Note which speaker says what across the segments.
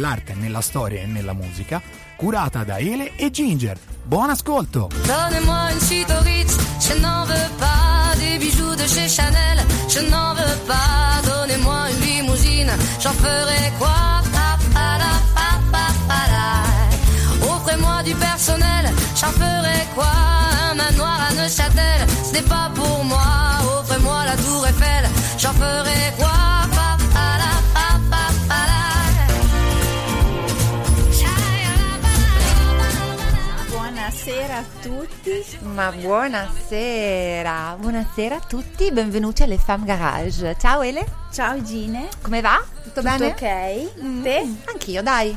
Speaker 1: nell'arte, nella storia e nella musica, curata da Ele e Ginger. Buon ascolto!
Speaker 2: Donnez-moi une Ritz, je n'en veux pas des bijoux de chez Chanel, je n'en veux pas. Donnez-moi une limousine, j'en ferai quoi. Offrez-moi du personnel, j'en ferai quoi Un manoir à Neuchâtel, ce n'est pas pour moi. Offrez-moi la tour Eiffel, j'en ferai quoi
Speaker 3: Buonasera a tutti.
Speaker 4: Ma buonasera, buonasera a tutti, benvenuti alle Fam Garage. Ciao Ele,
Speaker 3: Ciao Gine.
Speaker 4: come va? Tutto,
Speaker 3: Tutto
Speaker 4: bene?
Speaker 3: ok?
Speaker 4: Mm,
Speaker 3: Te?
Speaker 4: Anch'io, dai.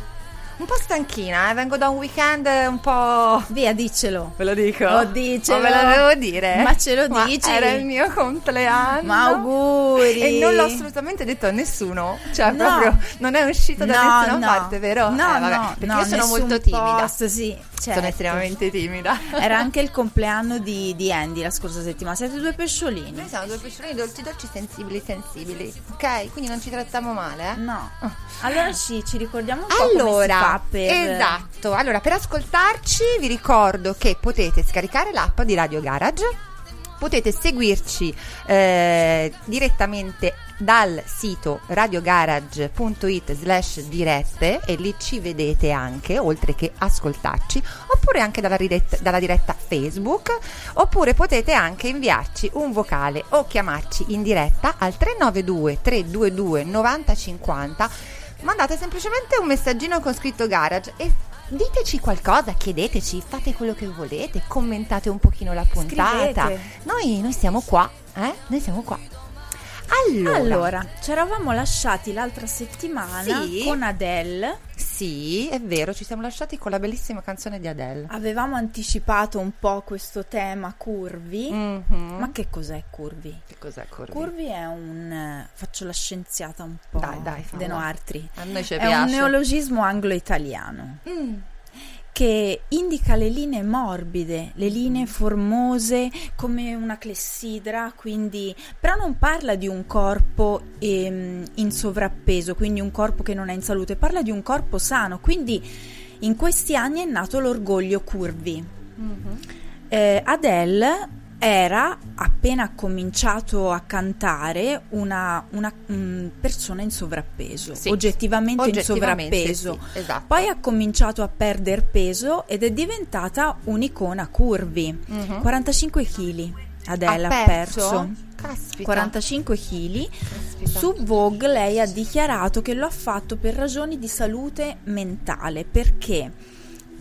Speaker 4: Un po' stanchina, eh? vengo da un weekend un po'...
Speaker 3: Via, diccelo.
Speaker 4: Ve lo dico?
Speaker 3: Oh, dicelo.
Speaker 4: Oh, ve lo devo dire?
Speaker 3: Ma ce lo
Speaker 4: Ma
Speaker 3: dici?
Speaker 4: Era il mio compleanno.
Speaker 3: Ma auguri.
Speaker 4: E non l'ho assolutamente detto a nessuno. Cioè,
Speaker 3: No.
Speaker 4: proprio non è uscito da
Speaker 3: No,
Speaker 4: nessuna
Speaker 3: no.
Speaker 4: parte, vero?
Speaker 3: No,
Speaker 4: Eh, vabbè,
Speaker 3: no,
Speaker 4: perché
Speaker 3: no,
Speaker 4: io sono molto timida.
Speaker 3: post, sì, certo.
Speaker 4: Sono estremamente timida.
Speaker 3: Era anche il compleanno di, di Andy la scorsa settimana. Siete due pesciolini.
Speaker 4: Noi siamo due pesciolini dolci dolci sensibili sensibili, ok? Quindi non ci trattiamo male, eh?
Speaker 3: No. Allora ci, ci ricordiamo un po' come si
Speaker 4: Allora,
Speaker 3: fa per...
Speaker 4: esatto. Allora, per ascoltarci vi ricordo che potete scaricare l'app di Radio Garage. Potete seguirci eh, direttamente dal sito radiogarage.it slash dirette e lì ci vedete anche, oltre che ascoltarci, oppure anche dalla, ridetta- dalla diretta Facebook, oppure potete anche inviarci un vocale o chiamarci in diretta al 392 322 9050 mandate semplicemente un messaggino con scritto garage e diteci qualcosa, chiedeteci, fate quello che volete, commentate un pochino la puntata. Noi, noi siamo qua, eh? Noi siamo qua. Allora,
Speaker 3: Allora, ci eravamo lasciati l'altra settimana
Speaker 4: Sì.
Speaker 3: con Adele.
Speaker 4: Sì, è vero, ci siamo lasciati con la bellissima canzone di Adele.
Speaker 3: Avevamo anticipato un po' questo tema curvi.
Speaker 4: Mhm.
Speaker 3: Ma che cos'è curvi?
Speaker 4: che cos'è Curvy?
Speaker 3: Curvi è un... eh, faccio la scienziata un po'.
Speaker 4: Dai, dai.
Speaker 3: De Noartri.
Speaker 4: A noi ci
Speaker 3: È
Speaker 4: piace.
Speaker 3: un neologismo anglo-italiano
Speaker 4: Mm.
Speaker 3: Che indica le linee morbide, le linee formose come una clessidra, quindi però non parla di un corpo ehm, in sovrappeso, quindi un corpo che non è in salute, parla di un corpo sano, quindi in questi anni è nato l'orgoglio curvi.
Speaker 4: Mhm.
Speaker 3: Eh, Adele era appena cominciato a cantare una, una, mm, persona in sovrappeso,
Speaker 4: Sì.
Speaker 3: oggettivamente, in
Speaker 4: Oggettivamente,
Speaker 3: sovrappeso.
Speaker 4: sì, esatto.
Speaker 3: Poi ha cominciato a perdere peso ed è diventata un'icona curvi.
Speaker 4: Mhm.
Speaker 3: 45 kg Adele ha,
Speaker 4: Ha
Speaker 3: perso.
Speaker 4: perso? Caspita.
Speaker 3: 45 kg. Su Vogue lei ha dichiarato che lo ha fatto per ragioni di salute mentale perché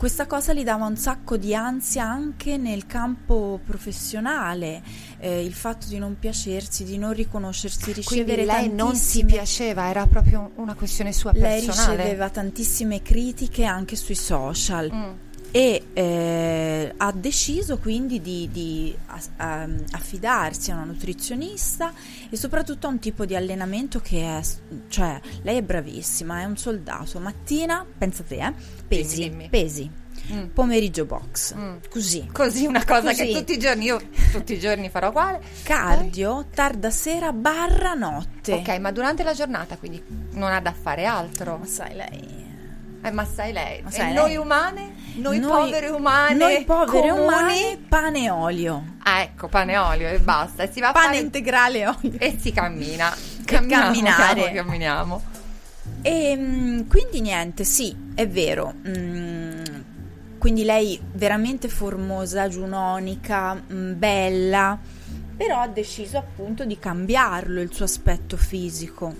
Speaker 3: questa cosa gli dava un sacco di ansia anche nel campo professionale, eh, il fatto di non piacersi, di non riconoscersi,
Speaker 4: Quindi
Speaker 3: ricevere
Speaker 4: lei non si piaceva, era proprio una questione sua
Speaker 3: Lei
Speaker 4: personale.
Speaker 3: riceveva tantissime critiche anche sui social
Speaker 4: Mm.
Speaker 3: E eh, ha deciso quindi di, di a- affidarsi a una nutrizionista e soprattutto a un tipo di allenamento che è, cioè lei è bravissima, è un soldato, mattina, pensate eh, pesi,
Speaker 4: Dimmi, dimmi.
Speaker 3: pesi,
Speaker 4: Mm.
Speaker 3: pomeriggio box,
Speaker 4: Mm.
Speaker 3: così,
Speaker 4: Così una cosa
Speaker 3: Così.
Speaker 4: che tutti i giorni io tutti i giorni farò uguale.
Speaker 3: cardio, tarda sera barra notte.
Speaker 4: Ok, ma durante la giornata quindi non ha da fare altro.
Speaker 3: Ma sai lei...
Speaker 4: Eh, ma sai lei,
Speaker 3: Ma sai
Speaker 4: noi umane? Noi,
Speaker 3: Noi-
Speaker 4: povere umane?
Speaker 3: Noi povere
Speaker 4: comuni?
Speaker 3: umane, pane e olio.
Speaker 4: Ah, ecco, pane e olio e basta. E si va a
Speaker 3: Pane
Speaker 4: fare
Speaker 3: integrale e olio.
Speaker 4: e si cammina. Camminiamo,
Speaker 3: camminare.
Speaker 4: Camminiamo, camminiamo.
Speaker 3: E mm, quindi niente, sì, è vero. mm, quindi lei veramente formosa, giunonica, mm, bella, però ha deciso appunto di cambiarlo il suo aspetto fisico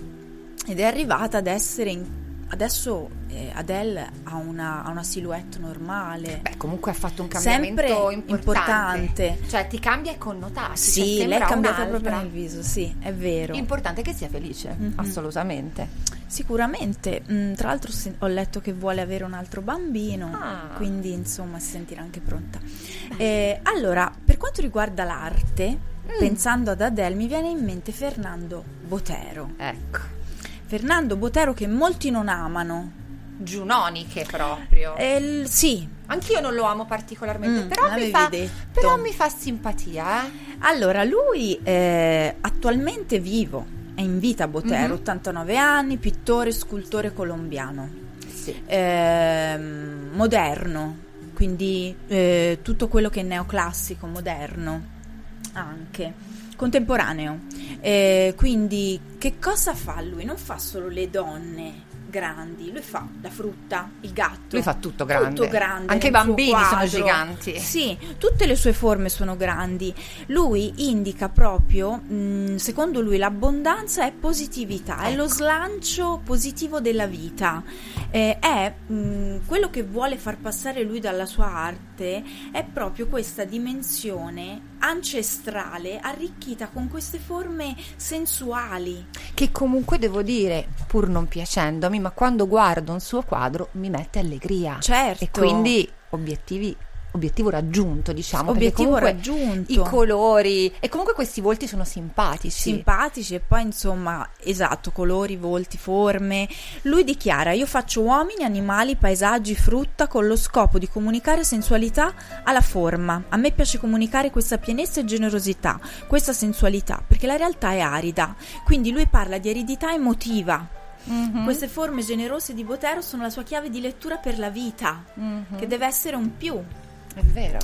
Speaker 3: ed è arrivata ad essere in- adesso eh, Adele ha una, ha una silhouette normale.
Speaker 4: Beh, comunque ha fatto un cambiamento
Speaker 3: Sempre
Speaker 4: importante.
Speaker 3: importante.
Speaker 4: Cioè, ti cambia i connotati.
Speaker 3: sì,
Speaker 4: cioè,
Speaker 3: lei è cambiata proprio nel viso, sì, è vero.
Speaker 4: Importante che sia felice,
Speaker 3: Mhm.
Speaker 4: assolutamente.
Speaker 3: Sicuramente, mm, tra l'altro ho letto che vuole avere un altro bambino,
Speaker 4: Ah.
Speaker 3: quindi insomma si sentirà anche pronta. Eh, allora, per quanto riguarda l'arte,
Speaker 4: Mm.
Speaker 3: pensando ad Adele mi viene in mente Fernando Botero.
Speaker 4: Ecco.
Speaker 3: Fernando Botero che molti non amano.
Speaker 4: Giunoniche proprio.
Speaker 3: Eh, sì,
Speaker 4: Anch'io non lo amo particolarmente,
Speaker 3: Mm,
Speaker 4: però, mi fa, però mi fa simpatia. Eh?
Speaker 3: allora lui è attualmente vivo, è in vita Botero,
Speaker 4: Mhm.
Speaker 3: 89 anni, pittore, scultore colombiano.
Speaker 4: sì.
Speaker 3: ehm, moderno, quindi eh, tutto quello che è neoclassico, moderno anche, contemporaneo. Eh, quindi che cosa fa lui? Non fa solo le donne grandi, lui fa la frutta, il gatto.
Speaker 4: Lui fa tutto grande.
Speaker 3: Tutto grande.
Speaker 4: Anche i bambini sono giganti.
Speaker 3: Sì, tutte le sue forme sono grandi. Lui indica proprio, mh, secondo lui, l'abbondanza è positività, è lo slancio positivo della vita. Eh, è mh, quello che vuole far passare lui dalla sua arte è proprio questa dimensione ancestrale arricchita con queste forme sensuali.
Speaker 4: Che comunque devo dire, pur non piacendomi, ma quando guardo un suo quadro mi mette allegria.
Speaker 3: Certo.
Speaker 4: E quindi obiettivi obiettivo raggiunto, diciamo,
Speaker 3: Obiettivo raggiunto.
Speaker 4: I colori e comunque questi volti sono simpatici.
Speaker 3: simpatici e poi insomma esatto colori, volti, forme lui dichiara io faccio uomini, animali, paesaggi, frutta con lo scopo di comunicare sensualità alla forma a me piace comunicare questa pienezza e generosità questa sensualità perché la realtà è arida quindi lui parla di aridità emotiva
Speaker 4: Mhm.
Speaker 3: queste forme generose di Botero sono la sua chiave di lettura per la vita
Speaker 4: Mhm.
Speaker 3: che deve essere un più
Speaker 4: È vero.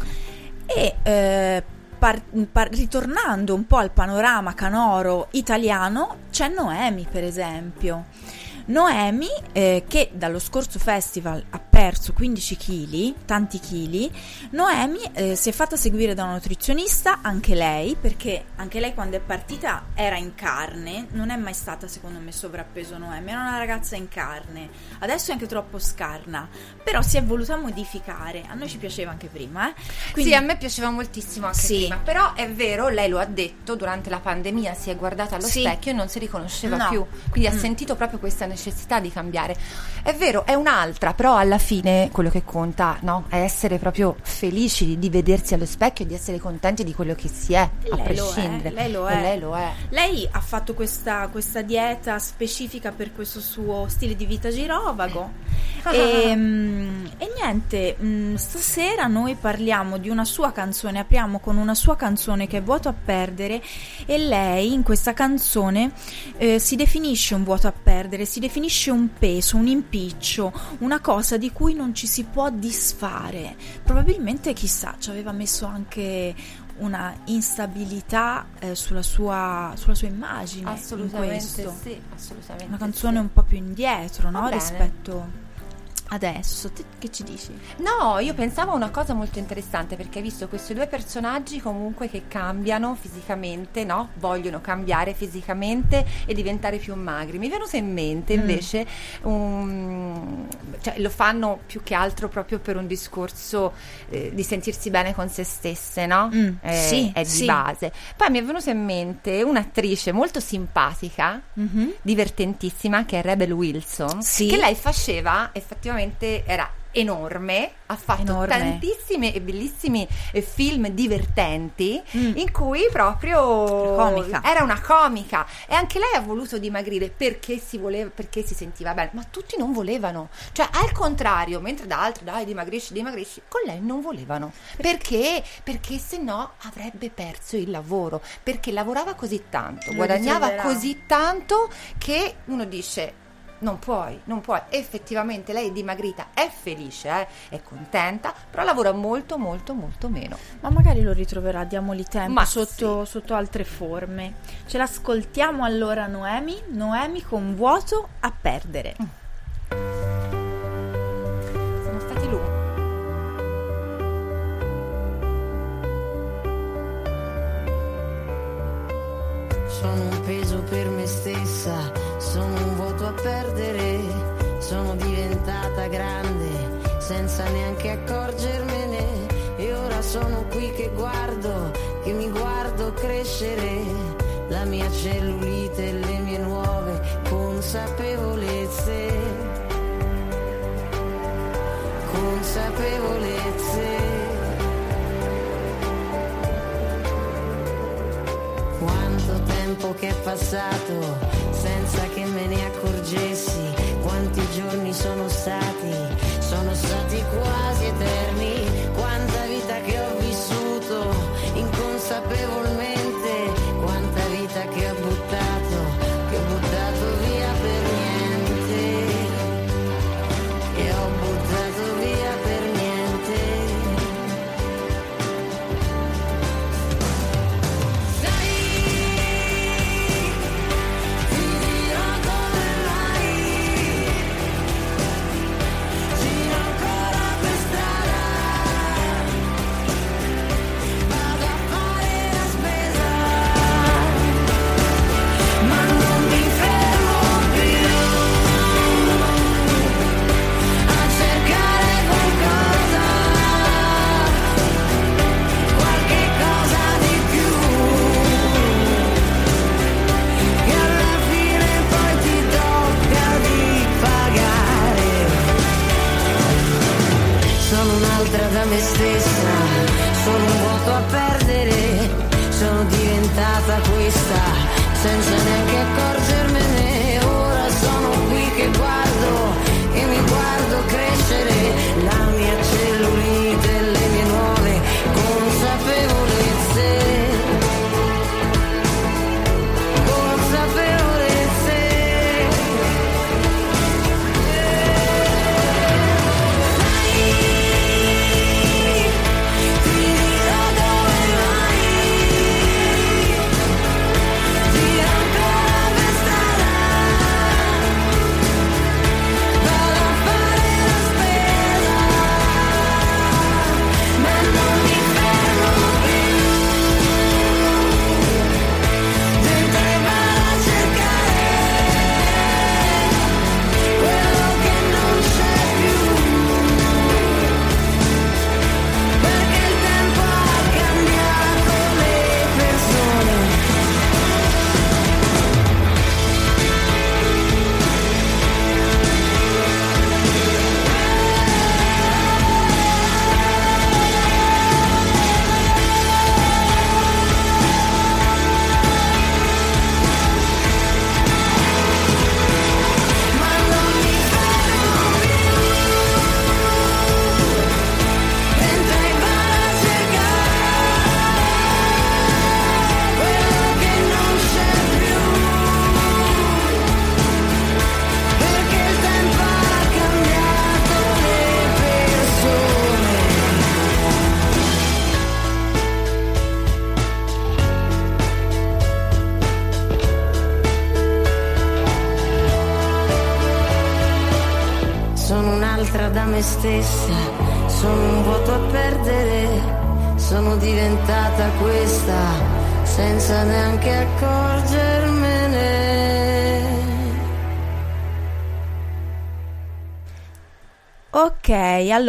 Speaker 3: e eh, par- par- ritornando un po' al panorama canoro italiano, c'è Noemi, per esempio. Noemi, eh, che dallo scorso festival ha perso 15 kg, tanti chili, Noemi eh, si è fatta seguire da una nutrizionista, anche lei, perché anche lei quando è partita era in carne, non è mai stata secondo me sovrappeso Noemi, era una ragazza in carne, adesso è anche troppo scarna, però si è voluta modificare, a noi ci piaceva anche prima, eh? Quindi-
Speaker 4: Sì, a me piaceva moltissimo anche
Speaker 3: Sì.
Speaker 4: prima, però è vero, lei lo ha detto, durante la pandemia si è guardata allo
Speaker 3: Sì.
Speaker 4: specchio e non si riconosceva
Speaker 3: No.
Speaker 4: più, quindi ha
Speaker 3: Mm.
Speaker 4: sentito proprio questa necessità di cambiare. È vero, è un'altra, però alla fine quello che conta no, è essere proprio felici di vedersi allo specchio e di essere contenti di quello che si è, a
Speaker 3: Lei lo è,
Speaker 4: prescindere.
Speaker 3: lei lo è.
Speaker 4: lei lo è.
Speaker 3: Lei ha fatto questa, questa dieta specifica per questo suo stile di vita girovago e, mm, e niente, mm, stasera noi parliamo di una sua canzone, apriamo con una sua canzone che è Vuoto a perdere e lei in questa canzone eh, si definisce un vuoto a perdere, si definisce un peso, un impiccio, una cosa di cui non ci si può disfare. Probabilmente chissà, ci aveva messo anche una instabilità eh, sulla, sua, sulla sua immagine. in
Speaker 4: Assolutamente sì, assolutamente.
Speaker 3: Una canzone
Speaker 4: sì.
Speaker 3: un po' più indietro, no? Rispetto adesso. Te- che ci dici?
Speaker 4: No, io pensavo a una cosa molto interessante perché hai visto questi due personaggi comunque che cambiano fisicamente, no? Vogliono cambiare fisicamente e diventare più magri. Mi è venuto in mente
Speaker 3: Mm.
Speaker 4: invece un- cioè, lo fanno più che altro proprio per un discorso eh, di sentirsi bene con se stesse, no?
Speaker 3: Mm,
Speaker 4: Eh,
Speaker 3: sì,
Speaker 4: è di
Speaker 3: sì.
Speaker 4: base. Poi mi è venuta in mente un'attrice molto simpatica
Speaker 3: Mhm.
Speaker 4: divertentissima che è Rebel Wilson
Speaker 3: Sì.
Speaker 4: che lei faceva effettivamente era enorme ha fatto
Speaker 3: Enorme.
Speaker 4: tantissimi e bellissimi eh, film divertenti
Speaker 3: Mm.
Speaker 4: in cui proprio
Speaker 3: Comica.
Speaker 4: era una comica. E anche lei ha voluto dimagrire perché si voleva perché si sentiva bene. Ma tutti non volevano. Cioè al contrario mentre da altri dai dimagrisci dimagrisci con lei non volevano. Perché? Perché se no avrebbe perso il lavoro. Perché lavorava così tanto
Speaker 3: Lo
Speaker 4: guadagnava così tanto che uno dice non puoi, non puoi. Effettivamente lei è dimagrita, è felice, eh, è contenta, però lavora molto, molto, molto meno.
Speaker 3: Ma magari lo ritroverà, diamogli tempo
Speaker 4: Ma
Speaker 3: sotto, sotto altre forme. Ce l'ascoltiamo allora Noemi, Noemi con vuoto a perdere.
Speaker 4: Siamo
Speaker 5: Sono un peso per me stessa, sono un vuoto a perdere, sono diventata grande senza neanche accorgermene e ora sono qui che guardo, che mi guardo crescere, la mia cellulite e le mie nuove consapevolezze, consapevolezze. Tempo che è passato senza che me ne accorgessi, quanti giorni sono stati, sono stati quasi eterni, quanta vita che ho vissuto inconsapevolmente, un'altra da me stessa, sono un vuoto a perdere, sono diventata questa, senza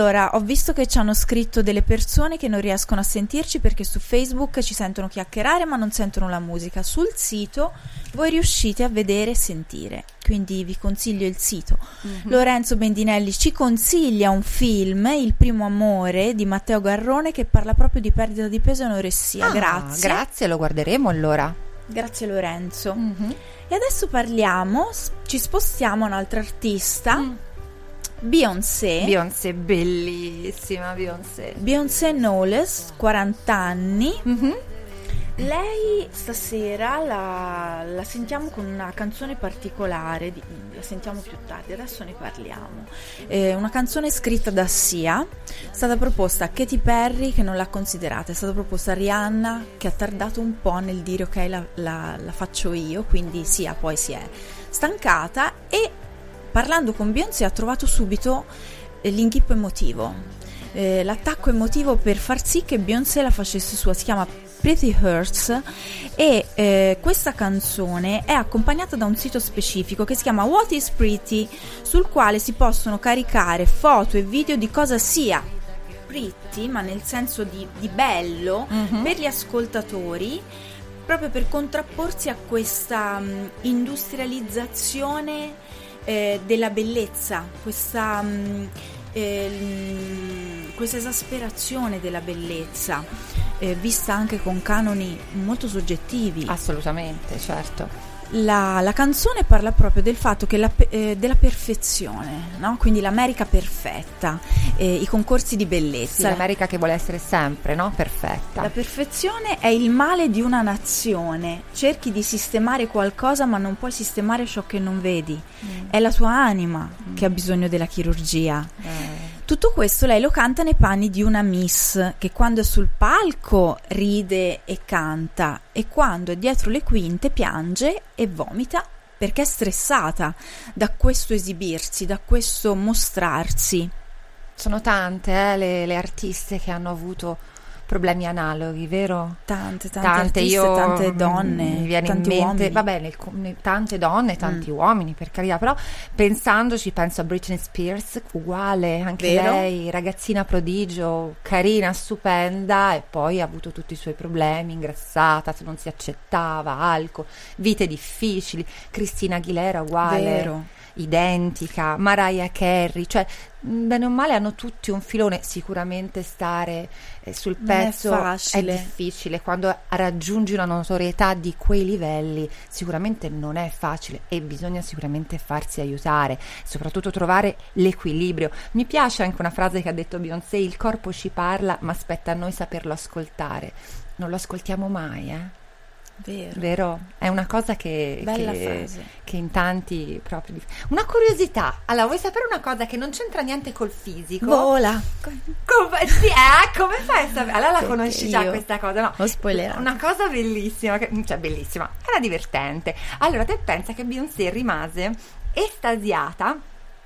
Speaker 3: allora ho visto che ci hanno scritto delle persone che non riescono a sentirci perché su Facebook ci sentono chiacchierare ma non sentono la musica. Sul sito voi riuscite a vedere e sentire, quindi vi consiglio il sito. Lorenzo Bendinelli ci consiglia un film, Il primo amore di Matteo Garrone che parla proprio di perdita di peso e anoressia.
Speaker 4: Ah,
Speaker 3: grazie.
Speaker 4: Grazie, lo guarderemo allora.
Speaker 3: Grazie Lorenzo. E adesso parliamo, ci spostiamo a un'altra artista, Beyoncé.
Speaker 4: Beyoncé, bellissima Beyoncé.
Speaker 3: Beyoncé Knowles, 40 anni.
Speaker 4: Mhm.
Speaker 3: Lei stasera la, la sentiamo con una canzone particolare, di- la sentiamo più tardi, adesso ne parliamo. Eh, una canzone scritta da Sia, è stata proposta a Katy Perry che non l'ha considerata, è stata proposta a Rihanna che ha tardato un po' nel dire ok la, la- la faccio io, quindi Sia poi si è stancata e parlando con Beyoncé ha trovato subito eh, l'inghippo emotivo, eh, l'attacco emotivo per far sì che Beyoncé la facesse sua, si chiama Pretty Hurts e eh, questa canzone è accompagnata da un sito specifico che si chiama What is Pretty sul quale si possono caricare foto e video di cosa sia pretty ma nel senso di, di bello per gli ascoltatori proprio per contrapporsi a questa mh, industrializzazione eh, della bellezza, questa, mh, eh, mh, questa esasperazione della bellezza, eh, vista anche con canoni molto soggettivi.
Speaker 4: Assolutamente, certo.
Speaker 3: La, la canzone parla proprio del fatto che la, eh, della perfezione, no? quindi l'America perfetta, eh, i concorsi di
Speaker 4: Sì,
Speaker 3: bellezza.
Speaker 4: l'America che vuole essere sempre, no? Perfetta.
Speaker 3: La perfezione è il male di una nazione. Cerchi di sistemare qualcosa, ma non puoi sistemare ciò che non vedi. È la tua anima che ha bisogno della chirurgia.
Speaker 4: Eh,
Speaker 3: Tutto questo lei lo canta nei panni di una miss che quando è sul palco ride e canta e quando è dietro le quinte piange e vomita perché è stressata da questo esibirsi, da questo mostrarsi.
Speaker 4: Sono tante eh, le, le artiste che hanno avuto problemi analoghi, vero?
Speaker 3: Tante, tante, artiste,
Speaker 4: io
Speaker 3: tante
Speaker 4: mm,
Speaker 3: donne,
Speaker 4: mi viene
Speaker 3: tanti
Speaker 4: in mente,
Speaker 3: uomini. Mm.
Speaker 4: vabbè, nel co- ne- tante donne, tanti uomini, per carità, però pensandoci penso a Britney Spears, uguale, anche
Speaker 3: Vero?
Speaker 4: lei, ragazzina prodigio, carina, stupenda e poi ha avuto tutti i suoi problemi, ingrassata, se non si accettava, alcol, vite difficili. Cristina Aguilera uguale.
Speaker 3: Vero.
Speaker 4: Identica, Mariah Carey, cioè mh, bene o male hanno tutti un filone, sicuramente stare eh, sul
Speaker 3: Non è
Speaker 4: pezzo
Speaker 3: facile.
Speaker 4: difficile, quando raggiungi una notorietà di quei livelli sicuramente non è facile e bisogna sicuramente farsi aiutare, soprattutto trovare l'equilibrio. Mi piace anche una frase che ha detto Beyoncé, il corpo ci parla ma aspetta a noi saperlo ascoltare. Non lo ascoltiamo mai, eh?
Speaker 3: Vero.
Speaker 4: Vero? È una cosa che,
Speaker 3: Bella
Speaker 4: che,
Speaker 3: frase.
Speaker 4: che in tanti proprio... Una curiosità, allora vuoi sapere una cosa che non c'entra niente col fisico?
Speaker 3: Vola.
Speaker 4: Come, sì, eh, come fai a sapere? Allora la conosci già questa cosa? No.
Speaker 3: ho spoilerato.
Speaker 4: Una cosa bellissima, che- cioè bellissima, era divertente. Allora te pensa che Beyoncé rimase estasiata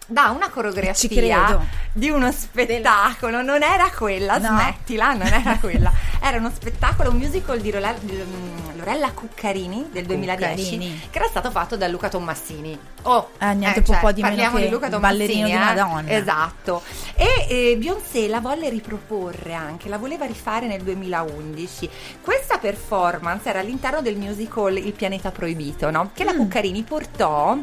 Speaker 4: da una coreografia di uno spettacolo, non era quella,
Speaker 3: No.
Speaker 4: smettila, non era quella, era uno spettacolo, un musical di Lorella, di, mm, Lorella Cuccarini del 2010
Speaker 3: Cuccarini.
Speaker 4: che era stato fatto da Luca Tommassini. Oh,
Speaker 3: Ah, niente po' po' di
Speaker 4: parliamo di Luca Tommassini,
Speaker 3: ballerino di
Speaker 4: eh?
Speaker 3: Madonna.
Speaker 4: Esatto. E eh, Beyoncé la volle riproporre anche, la voleva rifare nel 2011. Questa performance era all'interno del musical Il pianeta proibito, no? Che la
Speaker 3: Mm.
Speaker 4: Cuccarini portò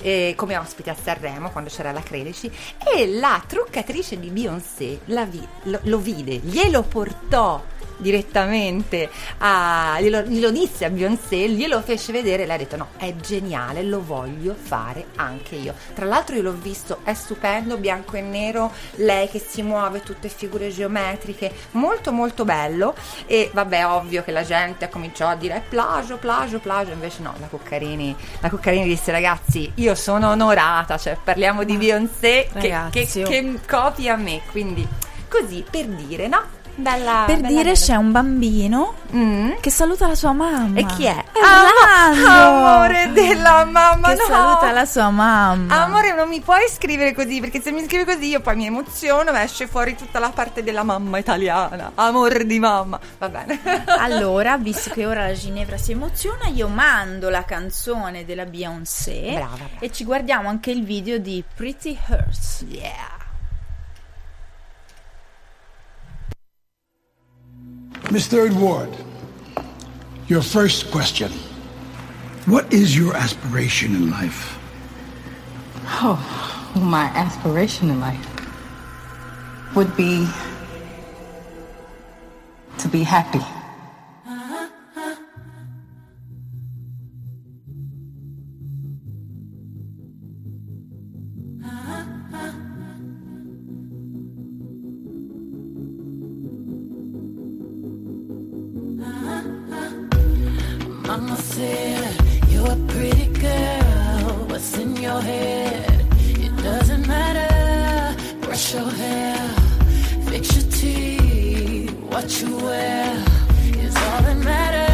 Speaker 4: eh, come ospite a Sanremo quando c'era la Credici e la truccatrice di Beyoncé vi- lo, lo vide, glielo portò direttamente a, glielo, glielo disse a Beyoncé, glielo fece vedere e lei ha detto no, è geniale, lo voglio fare anche io. Tra l'altro io l'ho visto, è stupendo, bianco e nero, lei che si muove, tutte figure geometriche, molto molto bello e vabbè ovvio che la gente cominciò a dire "Eh, plagio, plagio, plagio, invece no, la Cuccarini, la Cuccarini disse ragazzi io sono onorata, cioè parliamo di Beyoncé che, che, che copia me, quindi così per dire no? Bella,
Speaker 3: Per
Speaker 4: bella
Speaker 3: dire
Speaker 4: bella.
Speaker 3: c'è un bambino
Speaker 4: Mm?
Speaker 3: che saluta la sua mamma.
Speaker 4: E chi è?
Speaker 3: È
Speaker 4: Amo-
Speaker 3: Orlando!
Speaker 4: amore della mamma,
Speaker 3: Che
Speaker 4: no!
Speaker 3: saluta la sua mamma.
Speaker 4: Amore, non mi puoi scrivere così perché se mi scrivi così io poi mi emoziono e esce fuori tutta la parte della mamma italiana. Amore di mamma. Va bene.
Speaker 3: Allora, visto che ora la Ginevra si emoziona, io mando la canzone della Beyoncé
Speaker 4: Brava, brava.
Speaker 3: e ci guardiamo anche il video di Pretty Hurts.
Speaker 4: Yeah.
Speaker 6: Miss Third Ward, your first question. What is your aspiration in life?
Speaker 7: Oh, my aspiration in life would be to be happy.
Speaker 8: You're a pretty girl. What's in your head? It doesn't matter. Brush your hair, fix your teeth. What you wear is all that matters.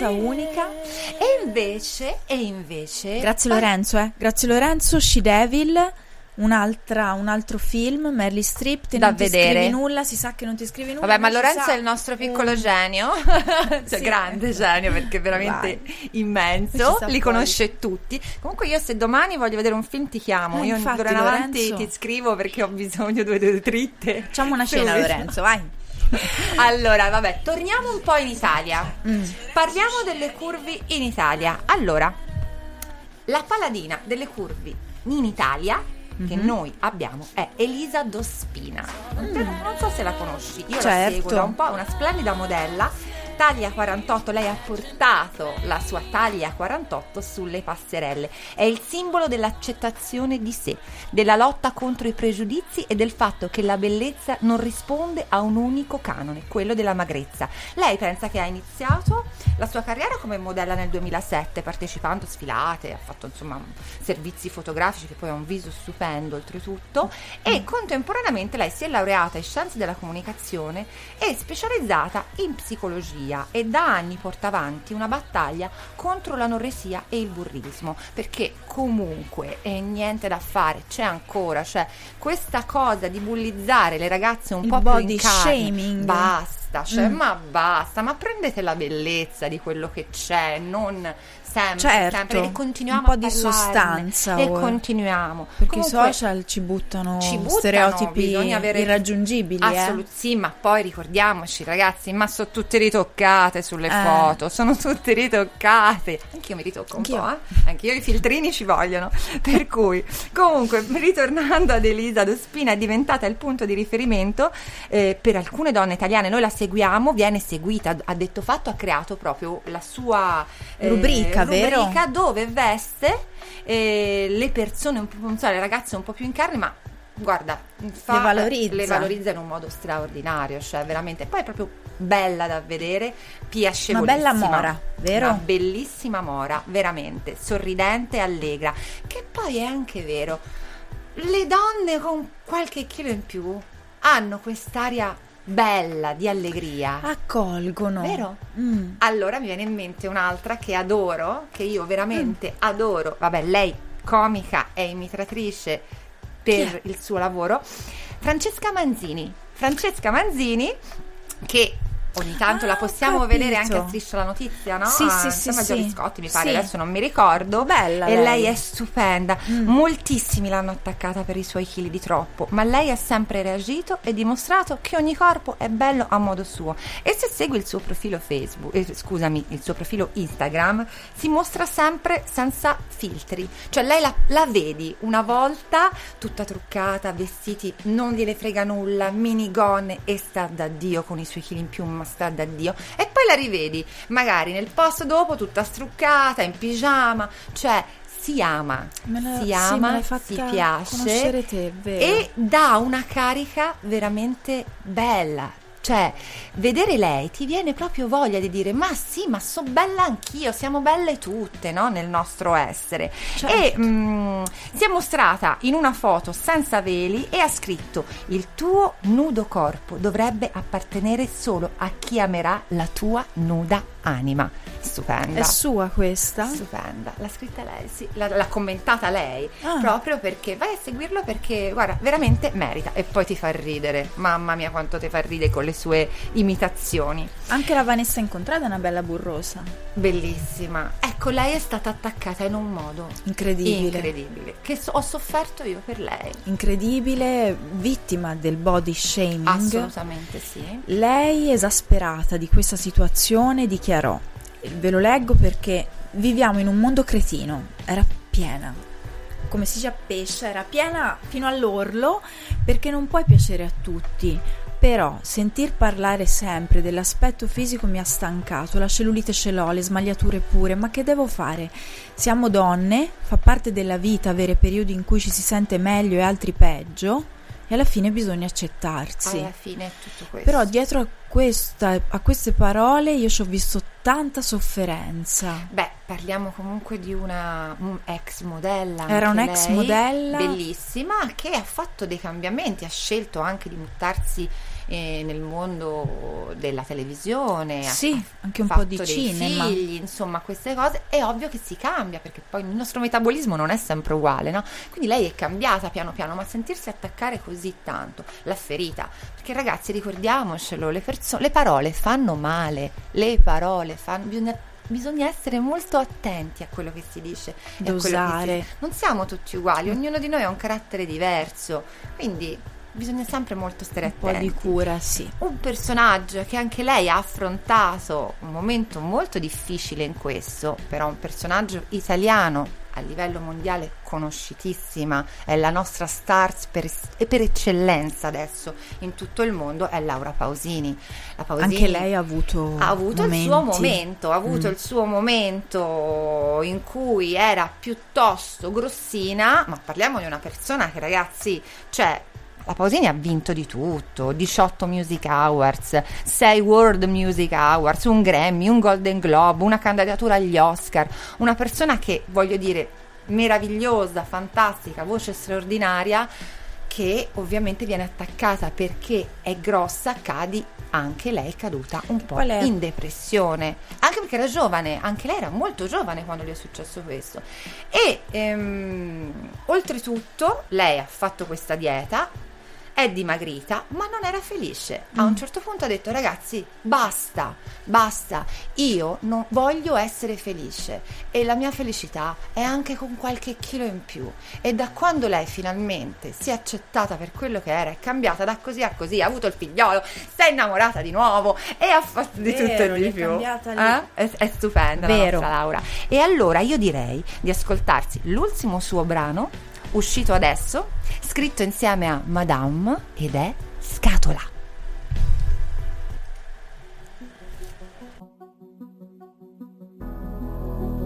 Speaker 3: Meravigliosa, unica.
Speaker 4: E invece, e invece...
Speaker 3: Grazie Lorenzo, eh. Grazie Lorenzo, She Devil. Un'altra, un altro film, Meryl Streep, te
Speaker 4: Da
Speaker 3: non ti
Speaker 4: vedere.
Speaker 3: scrivi nulla, si sa che non ti scrivi nulla.
Speaker 4: Vabbè, ma Lorenzo è il nostro piccolo
Speaker 3: un-
Speaker 4: genio, cioè
Speaker 3: Sì.
Speaker 4: grande genio perché è veramente
Speaker 3: Vai.
Speaker 4: Immenso, li
Speaker 3: poi.
Speaker 4: conosce tutti. Comunque io se domani voglio vedere un film ti chiamo,
Speaker 3: Eh,
Speaker 4: io
Speaker 3: infatti,
Speaker 4: d'ora in avanti ti scrivo perché ho bisogno di due dritte.
Speaker 3: Facciamo una cena,
Speaker 4: Subito.
Speaker 3: Lorenzo, vai.
Speaker 4: Allora, vabbè, torniamo un po' in Italia.
Speaker 3: Mm.
Speaker 4: Parliamo delle curvi in Italia. Allora, la paladina delle curvi in Italia che
Speaker 3: Mhm.
Speaker 4: noi abbiamo è Elisa Dospina. Non, te- non so se la conosci, io la
Speaker 3: Certo.
Speaker 4: seguo da un po', è una splendida modella. Taglia 48, lei ha portato la sua taglia 48 sulle passerelle. È il simbolo dell'accettazione di sé, della lotta contro i pregiudizi e del fatto che la bellezza non risponde a un unico canone, quello della magrezza. Lei pensa che ha iniziato la sua carriera come modella nel 2007, partecipando a sfilate, ha fatto insomma servizi fotografici che poi ha un viso stupendo oltretutto e contemporaneamente lei si è laureata in scienze della comunicazione e specializzata in psicologia e da anni porta avanti una battaglia contro l'anoressia e il burrismo perché comunque è niente da fare, c'è ancora, cioè questa cosa di bullizzare le ragazze un
Speaker 3: Il
Speaker 4: po' più
Speaker 3: body
Speaker 4: in carne,
Speaker 3: shaming.
Speaker 4: basta, cioè
Speaker 3: Mm.
Speaker 4: ma basta, ma prendete la bellezza di quello che c'è, non sempre,
Speaker 3: Certo,
Speaker 4: sempre e continuiamo
Speaker 3: un po'
Speaker 4: a
Speaker 3: di sostanza
Speaker 4: e continuiamo.
Speaker 3: Perché
Speaker 4: Comunque,
Speaker 3: i social ci buttano,
Speaker 4: ci buttano,
Speaker 3: stereotipi
Speaker 4: avere-
Speaker 3: irraggiungibili. eh.
Speaker 4: Assolut- sì, ma poi ricordiamoci, ragazzi, ma sono tutte ritoccate sulle
Speaker 3: Eh.
Speaker 4: foto, sono tutte ritoccate. Anch'io mi ritocco
Speaker 3: Anch'io.
Speaker 4: un po', eh? Anch'io i filtrini ci vogliono. Per cui, comunque, ritornando ad Elisa Dospina, è diventata il punto di riferimento eh, per alcune donne italiane. Noi la seguiamo, viene seguita, ha detto fatto, ha creato proprio la sua eh,
Speaker 3: Rubrica, vero?
Speaker 4: dove veste eh, le persone, un po', non so, le ragazze un po' più in carne, ma guarda, fa-
Speaker 3: Le valorizza.
Speaker 4: le valorizza in un modo straordinario, cioè veramente, poi è proprio bella da vedere,
Speaker 3: Una
Speaker 4: piacevolissima.
Speaker 3: bella mora, vero?
Speaker 4: Una bellissima mora, veramente, sorridente e allegra, che poi è anche vero, le donne con qualche chilo in più hanno quest'aria bella di allegria.
Speaker 3: Accolgono.
Speaker 4: Vero?
Speaker 3: Mm.
Speaker 4: Allora mi viene in mente un'altra che adoro, che io veramente adoro. Vabbè, lei comica e imitatrice per il suo lavoro. Francesca Manzini. Francesca Manzini che ogni tanto
Speaker 3: Ah,
Speaker 4: la possiamo
Speaker 3: capito.
Speaker 4: vedere anche a Striscia la Notizia, no?
Speaker 3: Sì,
Speaker 4: Ah,
Speaker 3: sì,
Speaker 4: insieme
Speaker 3: sì,
Speaker 4: Giorgi
Speaker 3: sì.
Speaker 4: Scotti, mi pare,
Speaker 3: Sì.
Speaker 4: adesso non mi ricordo.
Speaker 3: Bella
Speaker 4: E
Speaker 3: lei.
Speaker 4: lei è stupenda.
Speaker 3: Mm.
Speaker 4: Moltissimi l'hanno attaccata per i suoi chili di troppo, ma lei ha sempre reagito e dimostrato che ogni corpo è bello a modo suo. E se segui il suo profilo Facebook, eh, scusami, il suo profilo Instagram, si mostra sempre senza filtri. Cioè lei la, la vedi una volta tutta truccata, vestiti, non gliene frega nulla, minigonne e sta da Dio con i suoi chili in più, ma sta da Dio. E poi la rivedi, magari nel post dopo tutta struccata, in pigiama, cioè si ama,
Speaker 3: la-
Speaker 4: si
Speaker 3: sì,
Speaker 4: ama,
Speaker 3: fatta
Speaker 4: si piace
Speaker 3: te,
Speaker 4: e dà una carica veramente bella. Cioè, vedere lei ti viene proprio voglia di dire: Ma sì, ma so bella anch'io, siamo belle tutte, no? Nel nostro essere.
Speaker 3: Certo.
Speaker 4: E mm, si è mostrata in una foto senza veli e ha scritto: Il tuo nudo corpo dovrebbe appartenere solo a chi amerà la tua nuda anima. Stupenda.
Speaker 3: È sua questa?
Speaker 4: Stupenda, l'ha scritta lei, sì, l'ha, l'ha commentata lei,
Speaker 3: Ah.
Speaker 4: proprio perché vai a seguirlo perché, guarda, veramente merita e poi ti fa ridere, mamma mia quanto ti fa ridere con le sue imitazioni,
Speaker 3: Anche la Vanessa Incontrada è una bella burrosa.
Speaker 4: bellissima. Ecco, lei è stata attaccata in un modo
Speaker 3: Incredibile.
Speaker 4: incredibile, che so- ho sofferto io per lei,
Speaker 3: Incredibile, vittima del body shaming.
Speaker 4: assolutamente sì.
Speaker 3: Lei, esasperata di questa situazione, dichiarò: Ve lo leggo perché viviamo in un mondo cretino. Era piena. Come si dice a pesce, era piena fino all'orlo perché non puoi piacere a tutti. Però sentir parlare sempre dell'aspetto fisico mi ha stancato, la cellulite ce l'ho, le smagliature pure, ma che devo fare? Siamo donne, fa parte della vita avere periodi in cui ci si sente meglio e altri peggio, e alla fine bisogna accettarsi.
Speaker 4: Alla fine è tutto questo.
Speaker 3: Però dietro a, questa- a queste parole io ci ho visto tanta sofferenza.
Speaker 4: Beh, parliamo comunque di una un ex modella.
Speaker 3: Era un'ex modella.
Speaker 4: Bellissima, che ha fatto dei cambiamenti, ha scelto anche di buttarsi eh, nel mondo della televisione,
Speaker 3: Sì, anche un po' di cinema.
Speaker 4: figli, insomma, queste cose. È ovvio che si cambia perché poi il nostro metabolismo non è sempre uguale, no? Quindi lei è cambiata piano piano, ma sentirsi attaccare così tanto l'ha ferita. Perché ragazzi, ricordiamocelo, le, perso- le parole fanno male, le parole fanno. Bisogna, bisogna essere molto attenti a quello che si dice. e a quello che si-
Speaker 3: Dosare.
Speaker 4: Non siamo tutti uguali, ognuno di noi ha un carattere diverso. Quindi bisogna sempre molto stare
Speaker 3: Un po'
Speaker 4: attenti
Speaker 3: di cura, sì.
Speaker 4: un personaggio che anche lei ha affrontato un momento molto difficile in questo, però un personaggio italiano a livello mondiale conosciutissima, è la nostra star per, e per eccellenza adesso in tutto il mondo, è Laura Pausini. La Pausini
Speaker 3: Anche lei ha avuto
Speaker 4: ha avuto il suo momento, ha avuto
Speaker 3: Mm.
Speaker 4: il suo momento in cui era piuttosto grossina, ma parliamo di una persona che ragazzi, cioè la Pausini ha vinto di tutto, 18 Music Awards, 6 World Music Awards, un Grammy, un Golden Globe, una candidatura agli Oscar, una persona che, voglio dire, meravigliosa, fantastica, voce straordinaria, che ovviamente viene attaccata perché è grossa, cadi anche lei è caduta un po'
Speaker 3: lei-
Speaker 4: in depressione, anche perché era giovane, anche lei era molto giovane quando gli è successo questo. E ehm, oltretutto lei ha fatto questa dieta, è dimagrita, ma non era felice. A un certo punto ha detto ragazzi, basta, basta, io non voglio essere felice e la mia felicità è anche con qualche chilo in più. E da quando lei finalmente si è accettata per quello che era, è cambiata da così a così, ha avuto il figliolo, si è innamorata di nuovo e ha fatto di
Speaker 3: Vero,
Speaker 4: tutto e di più. Eh? È, è stupenda la
Speaker 3: Vero.
Speaker 4: nostra Laura. E allora io direi di ascoltarsi l'ultimo suo brano, uscito adesso, scritto insieme a Madame ed è Scatola.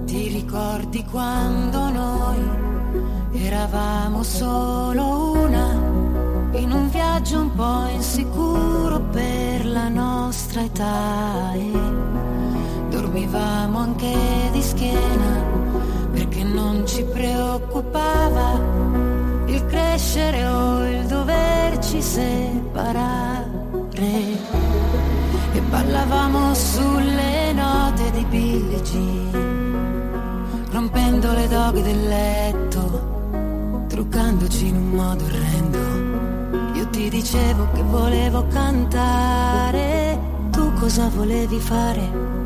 Speaker 5: Ti ricordi quando noi eravamo solo una, in un viaggio un po' insicuro per la nostra età e dormivamo anche di schiena perché non ci preoccupava il crescere o il doverci separare e ballavamo sulle note di Billie Jean, rompendo le doghe del letto, truccandoci in un modo orrendo. Io ti dicevo che volevo cantare, tu cosa volevi fare?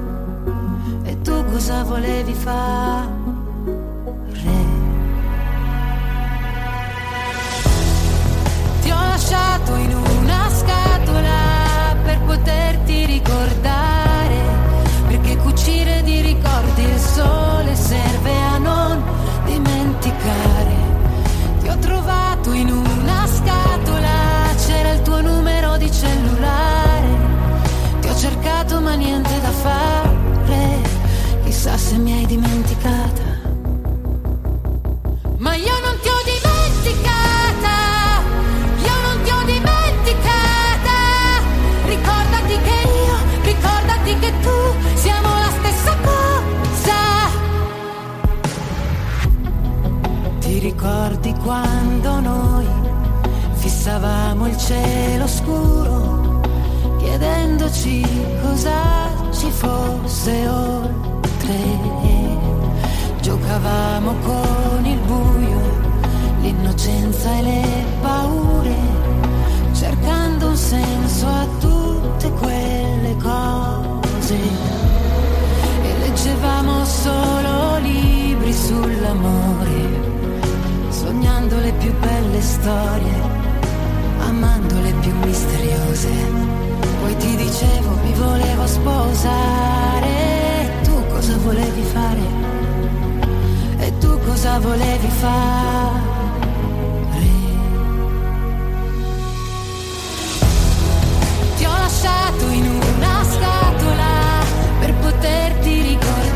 Speaker 5: E tu cosa volevi fare? Lasciato in una scatola per poterti ricordare, perché cucire di ricordi il sole serve a non dimenticare. Ti ho trovato in una scatola, c'era il tuo numero di cellulare, ti ho cercato ma niente da fare, chissà se mi hai dimenticata. Ricordi quando noi fissavamo il cielo scuro, chiedendoci cosa ci fosse oltre? Giocavamo con il buio, l'innocenza e le paure, cercando un senso a tutte quelle cose. E leggevamo solo libri sull'amore, sognando le più belle storie, amando le più misteriose. Poi ti dicevo mi volevo sposare, tu cosa volevi fare? E tu cosa volevi fare? Ti ho lasciato in una scatola per poterti ricordare,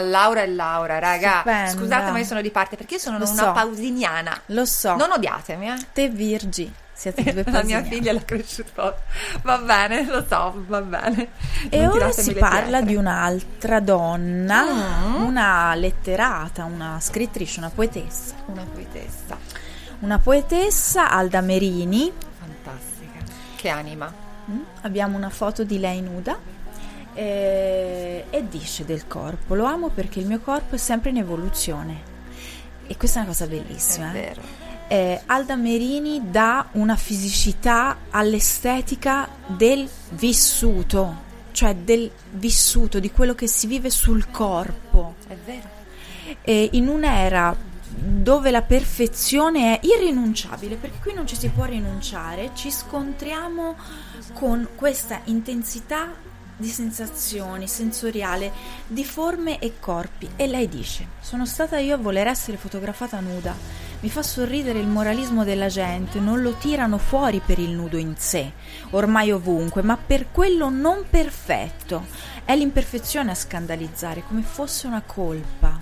Speaker 5: ma,
Speaker 4: Laura è Laura, raga.
Speaker 3: Stupenda.
Speaker 4: Scusate, ma io sono di parte perché io sono
Speaker 3: Lo
Speaker 4: una
Speaker 3: so.
Speaker 4: pausiniana.
Speaker 3: Lo so.
Speaker 4: Non odiatemi, eh.
Speaker 3: Te Virgi, siete due
Speaker 4: La mia figlia l'ha cresciuto. Va bene, lo so, va bene.
Speaker 3: E
Speaker 4: Non
Speaker 3: ora si parla
Speaker 4: pietre.
Speaker 3: di un'altra donna,
Speaker 4: Mm.
Speaker 3: una letterata, una scrittrice, una poetessa.
Speaker 4: una poetessa
Speaker 3: Una poetessa, Alda Merini.
Speaker 4: fantastica. Che anima.
Speaker 3: Mm, Abbiamo una foto di lei nuda eh, e dice del corpo: Lo amo perché il mio corpo è sempre in evoluzione. E questa è una cosa bellissima.
Speaker 4: È
Speaker 3: eh.
Speaker 4: vero.
Speaker 3: Eh, Alda Merini dà una fisicità all'estetica del vissuto, cioè del vissuto, di quello che si vive sul corpo.
Speaker 4: È vero.
Speaker 3: E in un'era dove la perfezione è irrinunciabile, perché qui non ci si può rinunciare, ci scontriamo con questa intensità di sensazioni sensoriale, di forme e corpi. E lei dice: Sono stata io a voler essere fotografata nuda. Mi fa sorridere il moralismo della gente, non lo tirano fuori per il nudo in sé, ormai ovunque, ma per quello non perfetto. È l'imperfezione a scandalizzare, come fosse una colpa.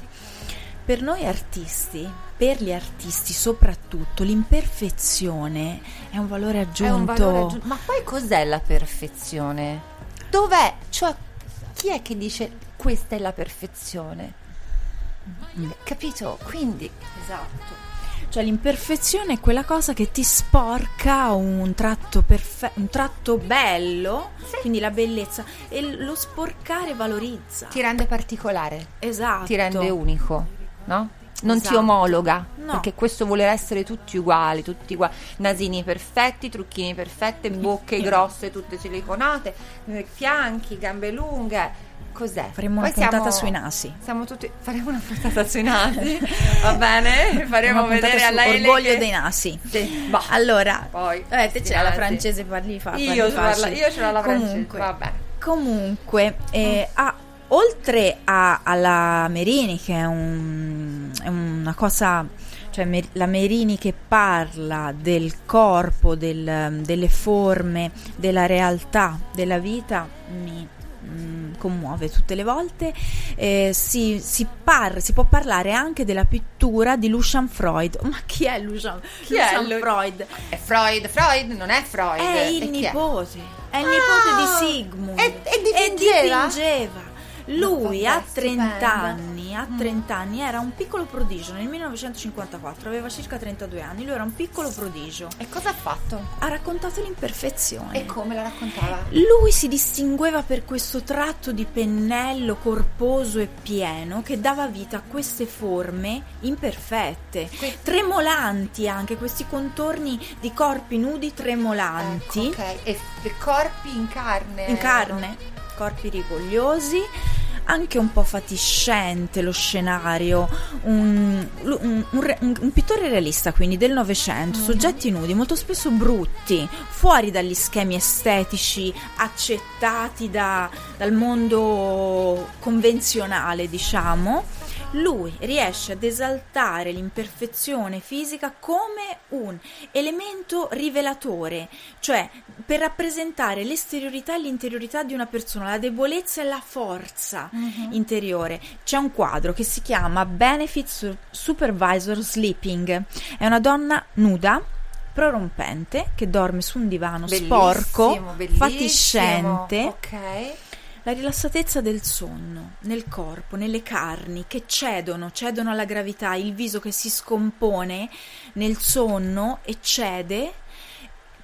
Speaker 3: Per noi artisti, per gli artisti soprattutto, l'imperfezione è un valore aggiunto.
Speaker 4: È un valore aggiunto. Ma poi cos'è la perfezione? Dov'è? Cioè, chi è che dice questa è la perfezione? Capito? Quindi
Speaker 3: Esatto. Cioè l'imperfezione è quella cosa che ti sporca un tratto, perfe- un tratto bello, quindi la bellezza, e lo sporcare valorizza.
Speaker 4: ti rende particolare,
Speaker 3: Esatto.
Speaker 4: ti rende unico, no? Non ti
Speaker 3: Esatto.
Speaker 4: omologa,
Speaker 3: No.
Speaker 4: perché questo voler essere tutti uguali, tutti uguali, nasini perfetti, trucchini perfette, bocche grosse, tutte siliconate, eh, fianchi, gambe lunghe. Cos'è?
Speaker 3: Faremo una
Speaker 4: Poi siamo-
Speaker 3: puntata sui nasi.
Speaker 4: Siamo tutti, faremo una puntata sui nasi, va bene? Faremo
Speaker 3: Una
Speaker 4: vedere alla Ele
Speaker 3: orgoglio
Speaker 4: che-
Speaker 3: dei nasi.
Speaker 4: Sì, bah.
Speaker 3: Allora,
Speaker 4: Poi,
Speaker 3: eh, te ce l'hai la francese, parli fa.
Speaker 4: Io
Speaker 3: parli
Speaker 4: ce l'ho la- io ce l'ho la francese,
Speaker 3: Comunque,
Speaker 4: vabbè.
Speaker 3: Comunque, eh, ha- oltre a- alla Merini, che è, un- è una cosa, cioè Mer- la Merini che parla del corpo, del- delle forme, della realtà della vita, mi mm, commuove tutte le volte. Eh, si, si par- si può parlare anche della pittura di Lucian Freud. Ma chi è Lucian,
Speaker 4: Chi è
Speaker 3: Lucian
Speaker 4: Lu-
Speaker 3: Freud?
Speaker 4: È Freud, Freud non è Freud.
Speaker 3: È
Speaker 4: E
Speaker 3: il
Speaker 4: chi
Speaker 3: nipote, è il
Speaker 4: Ah!
Speaker 3: nipote di Sigmund.
Speaker 4: E- e dipingeva?
Speaker 3: dipingeva. Lui a 30
Speaker 4: stupendo.
Speaker 3: anni, a 30 anni era un piccolo prodigio nel 1954, aveva circa 32 anni, lui era un piccolo prodigio.
Speaker 4: E cosa ha fatto?
Speaker 3: Ha raccontato l'imperfezione.
Speaker 4: E come la raccontava?
Speaker 3: Lui si distingueva per questo tratto di pennello corposo e pieno che dava vita a queste forme imperfette,
Speaker 4: Que-
Speaker 3: tremolanti anche, questi contorni di corpi nudi tremolanti,
Speaker 4: Ecco, ok. E, e corpi in carne.
Speaker 3: in carne, corpi rigogliosi. Anche un po' fatiscente lo scenario, un, un- un un- pittore realista quindi del Novecento, soggetti nudi, molto spesso brutti, fuori dagli schemi estetici accettati da- dal mondo convenzionale, diciamo. Lui riesce ad esaltare l'imperfezione fisica come un elemento rivelatore, cioè per rappresentare l'esteriorità e l'interiorità di una persona, la debolezza e la forza interiore. C'è un quadro che si chiama Benefit Su- Supervisor Sleeping. È una donna nuda, prorompente, che dorme su un divano
Speaker 4: Bellissimo,
Speaker 3: sporco,
Speaker 4: bellissimo.
Speaker 3: fatiscente.
Speaker 4: Ok.
Speaker 3: La rilassatezza del sonno, nel corpo, nelle carni che cedono, cedono alla gravità, il viso che si scompone nel sonno e cede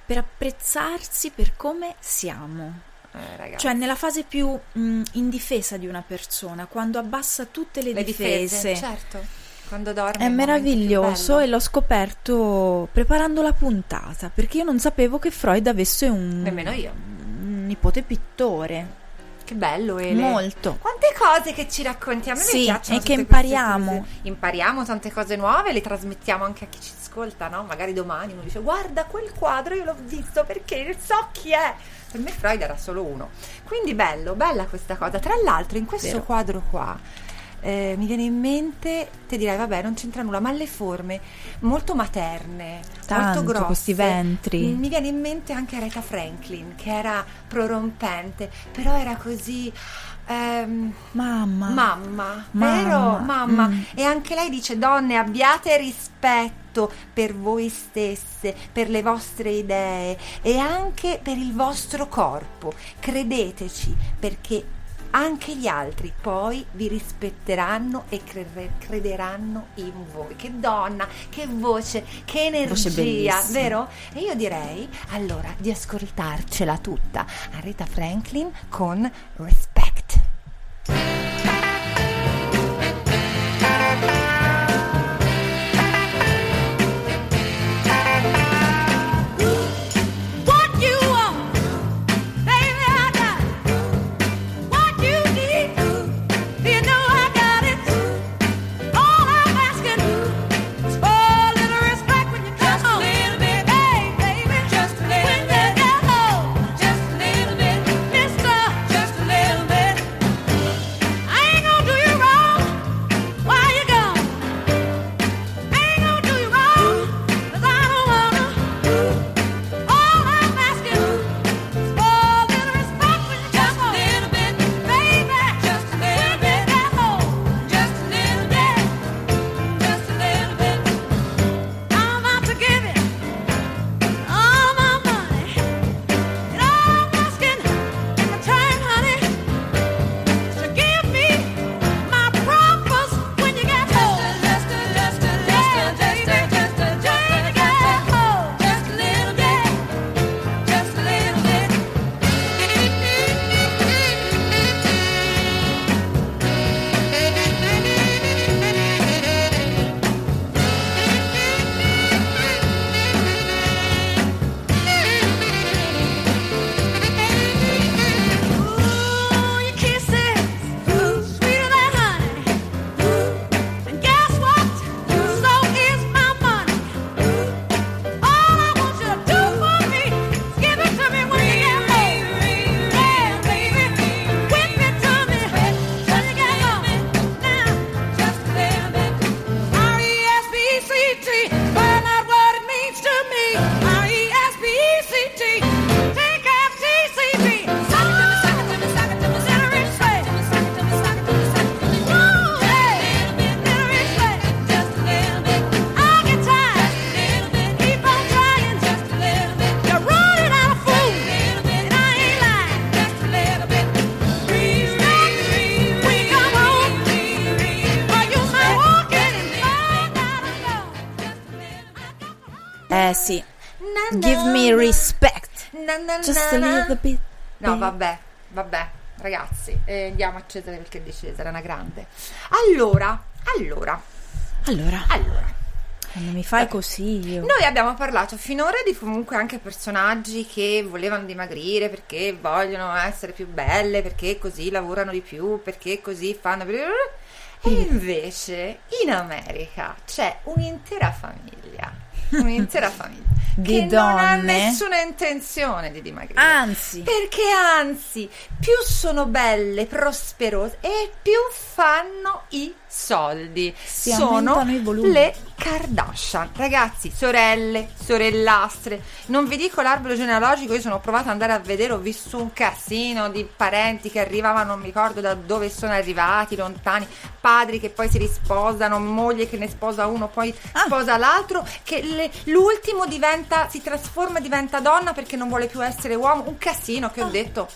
Speaker 3: per apprezzarsi per come siamo.
Speaker 4: Eh.
Speaker 3: Cioè nella fase più mh, indifesa di una persona, quando abbassa tutte le,
Speaker 4: le difese,
Speaker 3: difese.
Speaker 4: certo. Quando dorme
Speaker 3: È meraviglioso e l'ho scoperto preparando la puntata, perché io non sapevo che Freud avesse un,
Speaker 4: Nemmeno io.
Speaker 3: un nipote pittore.
Speaker 4: Che bello, Ele.
Speaker 3: Molto.
Speaker 4: Quante cose che ci racconti. A me
Speaker 3: Sì,
Speaker 4: mi piacciono
Speaker 3: e che impariamo.
Speaker 4: Impariamo tante cose nuove, le trasmettiamo anche a chi ci ascolta, no? Magari domani uno dice guarda quel quadro, io l'ho visto perché so chi è. Per me Freud era solo uno. Quindi bello, bella questa cosa. Tra l'altro in questo
Speaker 3: Vero.
Speaker 4: quadro qua eh, mi viene in mente, ti direi vabbè non c'entra nulla, ma le forme molto materne,
Speaker 3: Tanto,
Speaker 4: molto grosse.
Speaker 3: questi ventri.
Speaker 4: Mi viene in mente anche Aretha Franklin che era prorompente, però era così... ehm,
Speaker 3: Mamma.
Speaker 4: Mamma,
Speaker 3: Mamma,
Speaker 4: vero? Mamma.
Speaker 3: mm.
Speaker 4: E anche lei dice: Donne, abbiate rispetto per voi stesse, per le vostre idee e anche per il vostro corpo. Credeteci, perché anche gli altri poi vi rispetteranno e cre- crederanno in voi. Che donna, che voce, che
Speaker 3: Voce
Speaker 4: energia,
Speaker 3: bellissima.
Speaker 4: vero? E io direi allora di ascoltarcela tutta. Aretha Franklin con Respect.
Speaker 2: Just a little bit.
Speaker 4: No, vabbè, vabbè, ragazzi, eh, diamo a Cesare perché di Cesare, è una grande. Allora, allora,
Speaker 3: Allora,
Speaker 4: allora.
Speaker 3: quando mi fai così io.
Speaker 4: Noi abbiamo parlato finora di comunque anche personaggi che volevano dimagrire perché vogliono essere più belle, perché così lavorano di più, perché così fanno... E invece in America c'è un'intera famiglia, un'intera famiglia
Speaker 3: Di
Speaker 4: che non ha
Speaker 3: donne.
Speaker 4: nessuna intenzione di dimagrire.
Speaker 3: Anzi,
Speaker 4: Perché anzi, più sono belle, prosperose e più fanno i soldi.
Speaker 3: Si
Speaker 4: sono le Kardashian. Ragazzi, sorelle, sorellastre. Non vi dico l'arbero genealogico, io sono provata ad andare a vedere, ho visto un casino di parenti che arrivavano, non mi ricordo da dove sono arrivati, lontani, padri che poi si risposano, moglie che ne sposa uno, poi
Speaker 3: Ah.
Speaker 4: sposa l'altro, che le- l'ultimo diventa, si trasforma e diventa donna perché non vuole più essere uomo. Un casino che ho
Speaker 3: Ah.
Speaker 4: detto.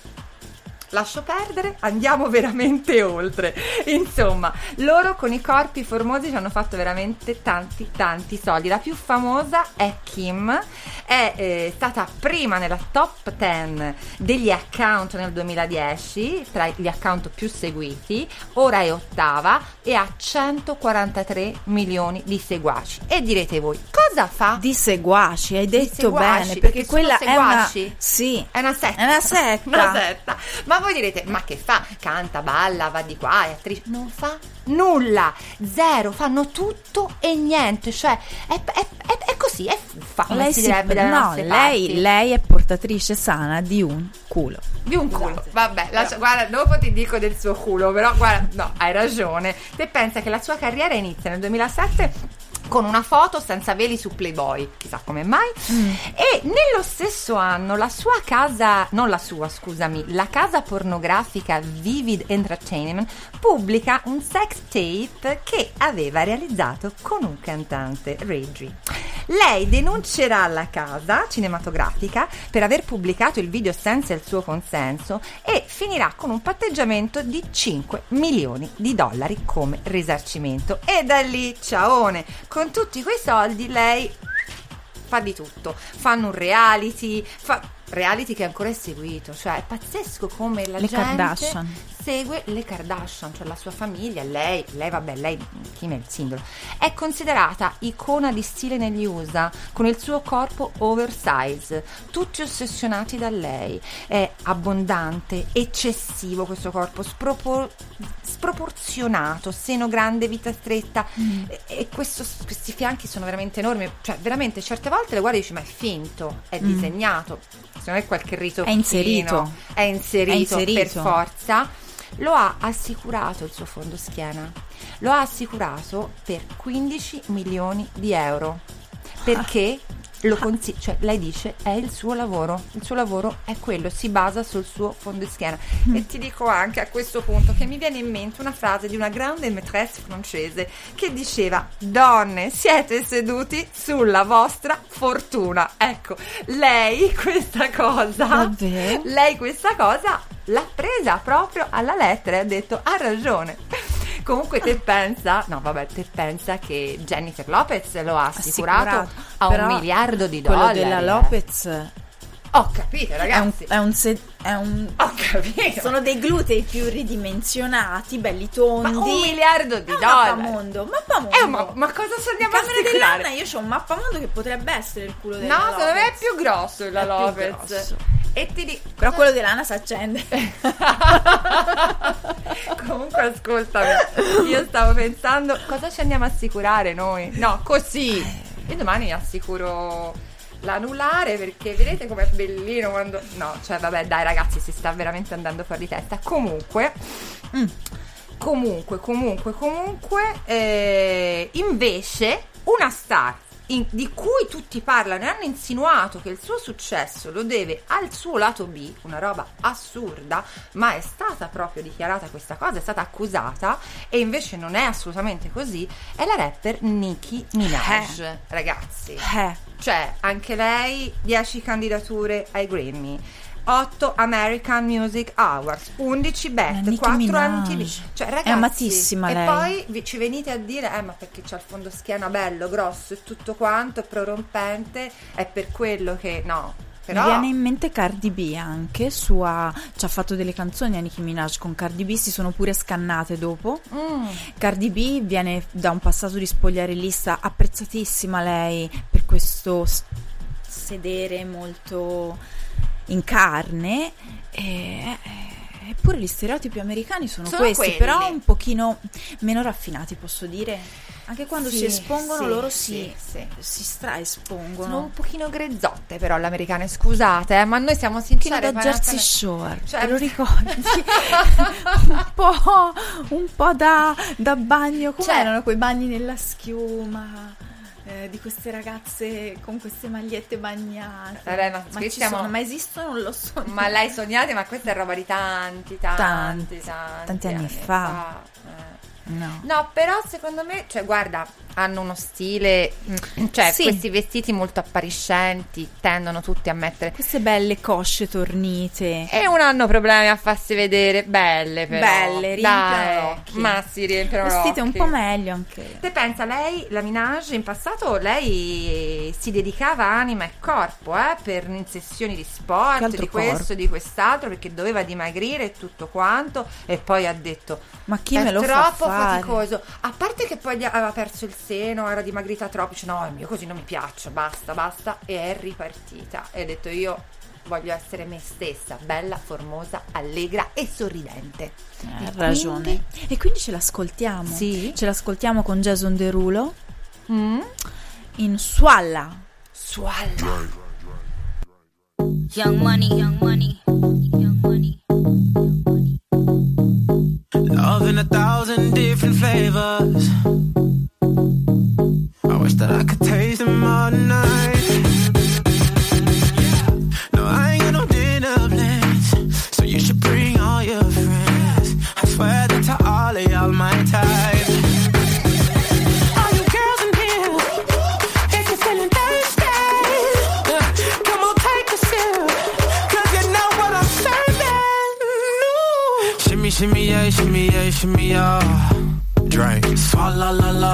Speaker 4: Lascio perdere, andiamo veramente oltre. Insomma, loro con i corpi formosi ci hanno fatto veramente tanti, tanti soldi. La più famosa è Kim, è eh, stata prima nella top 10 degli account nel 2010, tra gli account più seguiti, ora è ottava e ha 143 milioni di seguaci. E direte voi, cosa fa?
Speaker 3: Di seguaci, hai detto
Speaker 4: seguaci,
Speaker 3: bene,
Speaker 4: perché
Speaker 3: perché quella è una? Sì.
Speaker 4: È una setta.
Speaker 3: È una setta.
Speaker 4: Una setta. Ma voi direte, ma che fa? Canta, balla, va di qua, è attrice. Non fa nulla. Zero. Fanno tutto e niente. Cioè, è, è- è- è così, è fuffa, come
Speaker 3: Lei
Speaker 4: si
Speaker 3: si-
Speaker 4: direbbe dalle
Speaker 3: no, lei, lei è portatrice sana di un culo.
Speaker 4: Di un culo. Vabbè, lascia- guarda, dopo ti dico del suo culo, però guarda, no, hai ragione. Te pensa che la sua carriera inizia nel 2007 con una foto senza veli su Playboy, chissà come mai. E nello stesso anno la sua casa, non la sua, scusami, la casa pornografica Vivid Entertainment pubblica un sex tape che aveva realizzato con un cantante, Reggie. Lei denuncerà la casa cinematografica per aver pubblicato il video senza il suo consenso e finirà con un patteggiamento di 5 milioni di dollari come risarcimento. E da lì, ciaone, con tutti quei soldi lei fa di tutto. Fanno un reality, fa reality che ancora è seguito, cioè è pazzesco come la
Speaker 3: Le
Speaker 4: gente
Speaker 3: Kardashian.
Speaker 4: Segue le Kardashian, cioè la sua famiglia, lei, lei vabbè, lei Kim è il simbolo. È considerata icona di stile negli USA, con il suo corpo oversize, tutti ossessionati da lei. È abbondante, eccessivo questo corpo, spropor- sproporzionato, seno grande, vita stretta e, e questo- questi fianchi sono veramente enormi, cioè veramente certe volte le guardi e dici ma è finto, è disegnato, secondo me qualche rito
Speaker 3: È inserito.
Speaker 4: è inserito,
Speaker 3: È inserito.
Speaker 4: per forza. Lo ha assicurato il suo fondo schiena. Lo ha assicurato per 15 milioni di euro. Perché lo consi- cioè, lei dice è il suo lavoro. Il suo lavoro è quello, si basa sul suo fondo schiena. E ti dico anche a questo punto che mi viene in mente una frase di una grande maîtresse francese che diceva: Donne, siete seduti sulla vostra fortuna. Ecco, lei questa cosa
Speaker 3: Davvero?
Speaker 4: lei questa cosa l'ha presa proprio alla lettera e ha detto ha ragione. Comunque te pensa, no vabbè, te pensa che Jennifer Lopez lo ha assicurato, a
Speaker 3: Però
Speaker 4: un miliardo di
Speaker 3: quello
Speaker 4: dollari.
Speaker 3: della
Speaker 4: eh.
Speaker 3: Lopez
Speaker 4: Ho capito
Speaker 3: è un,
Speaker 4: ragazzi.
Speaker 3: è un se- è un-
Speaker 4: Ho capito.
Speaker 3: sono dei glutei più ridimensionati, belli
Speaker 4: Ma
Speaker 3: tondi.
Speaker 4: un miliardo di
Speaker 3: È un
Speaker 4: dollari.
Speaker 3: mappamondo, mappamondo.
Speaker 4: Eh, ma, ma cosa andiamo a
Speaker 3: camera di
Speaker 4: assicurare?
Speaker 3: Lanna io ho un mappamondo che potrebbe essere il culo della
Speaker 4: No, secondo me è più grosso la
Speaker 3: È
Speaker 4: Lopez.
Speaker 3: grosso.
Speaker 4: E ti dico
Speaker 3: Però quello di Lana si accende.
Speaker 4: Comunque ascoltami, io stavo pensando cosa ci andiamo a assicurare noi? No, così. Io domani assicuro l'anulare perché vedete com'è bellino quando... No, cioè vabbè dai ragazzi si sta veramente andando fuori di testa. Comunque...
Speaker 3: Mm.
Speaker 4: Comunque, comunque, comunque, eh, invece una star in- di cui tutti parlano e hanno insinuato che il suo successo lo deve al suo lato B, una roba assurda, ma è stata proprio dichiarata questa cosa, è stata accusata e invece non è assolutamente così, è la rapper Nicki Minaj, ragazzi.
Speaker 3: Eh,
Speaker 4: Cioè, anche lei 10 candidature ai Grammy. 8 American Music Awards, 11
Speaker 3: Ma
Speaker 4: BET,
Speaker 3: Nicki
Speaker 4: 4
Speaker 3: Minaj.
Speaker 4: MTV. Cioè, ragazzi,
Speaker 3: È amatissima
Speaker 4: e
Speaker 3: lei.
Speaker 4: poi vi- ci venite a dire, eh, ma perché c'ha il fondo schiena bello, grosso e tutto quanto, è prorompente, è per quello che no. Però
Speaker 3: Mi viene in mente Cardi B anche, sua... ci ha fatto delle canzoni a Nicki Minaj con Cardi B, si sono pure scannate dopo.
Speaker 4: Mm.
Speaker 3: Cardi B viene da un passato di spogliarellista, apprezzatissima lei per questo sedere molto in carne. E, eppure gli stereotipi americani sono,
Speaker 4: Sono
Speaker 3: questi,
Speaker 4: quelli.
Speaker 3: però un pochino meno raffinati, posso dire. Anche quando
Speaker 4: Sì,
Speaker 3: si espongono
Speaker 4: sì,
Speaker 3: loro si,
Speaker 4: sì.
Speaker 3: si straespongono.
Speaker 4: Sono un pochino grezzotte però le americane, scusate, eh, ma noi siamo sinceri.
Speaker 3: da Jersey Shore,
Speaker 4: Cioè-
Speaker 3: te lo ricordi? un po', un po' da, da bagno, come
Speaker 4: Cioè-
Speaker 3: erano quei bagni nella schiuma eh, di queste ragazze con queste magliette bagnate.
Speaker 4: Vabbè, ma
Speaker 3: ci
Speaker 4: stiamo-
Speaker 3: sono, ma esistono? Non lo so.
Speaker 4: Ma l'hai sognate, ma questa è roba di tanti, tanti,
Speaker 3: Tanti,
Speaker 4: tanti,
Speaker 3: tanti anni fa.
Speaker 4: Eh.
Speaker 3: No.
Speaker 4: No, però secondo me, cioè, guarda, hanno uno stile, mm, cioè,
Speaker 3: Sì.
Speaker 4: questi vestiti molto appariscenti tendono tutti a mettere.
Speaker 3: Queste belle cosce tornite.
Speaker 4: E non hanno problemi a farsi vedere belle, però.
Speaker 3: Belle, riempiono.
Speaker 4: Ma si riempiono
Speaker 3: Vestite un po' meglio anche.
Speaker 4: Te pensa, lei, la Minaj, in passato lei si dedicava anima e corpo eh, per sessioni di sport, di questo,
Speaker 3: corpo?
Speaker 4: di quest'altro, perché doveva dimagrire e tutto quanto, e poi ha detto
Speaker 3: Ma chi
Speaker 4: è
Speaker 3: me lo fa
Speaker 4: troppo
Speaker 3: fare?
Speaker 4: faticoso. A parte che poi aveva perso il seno, era dimagrita troppo, dice no, io così non mi piaccio, basta, basta, e è ripartita. E ho detto io voglio essere me stessa, bella, formosa, allegra e sorridente.
Speaker 3: Ha
Speaker 4: E
Speaker 3: ragione.
Speaker 4: quindi-
Speaker 3: E quindi ce l'ascoltiamo.
Speaker 4: Sì.
Speaker 3: Ce l'ascoltiamo con Jason Derulo
Speaker 4: Mm?
Speaker 3: in Sualla.
Speaker 4: Sualla.
Speaker 2: Young money, young money, young money.
Speaker 8: Love in a thousand different flavors. I that I could taste them all night. No, I ain't got no dinner plans, so you should bring all your friends. I swear that to all of y'all my type. All you girls in here, if you're feeling thirsty, come on, take a sip, 'cause you know what I'm serving. Shimmy, shimmy, yeah, shimmy, yeah, shimmy, yeah. Drink, swalla la la.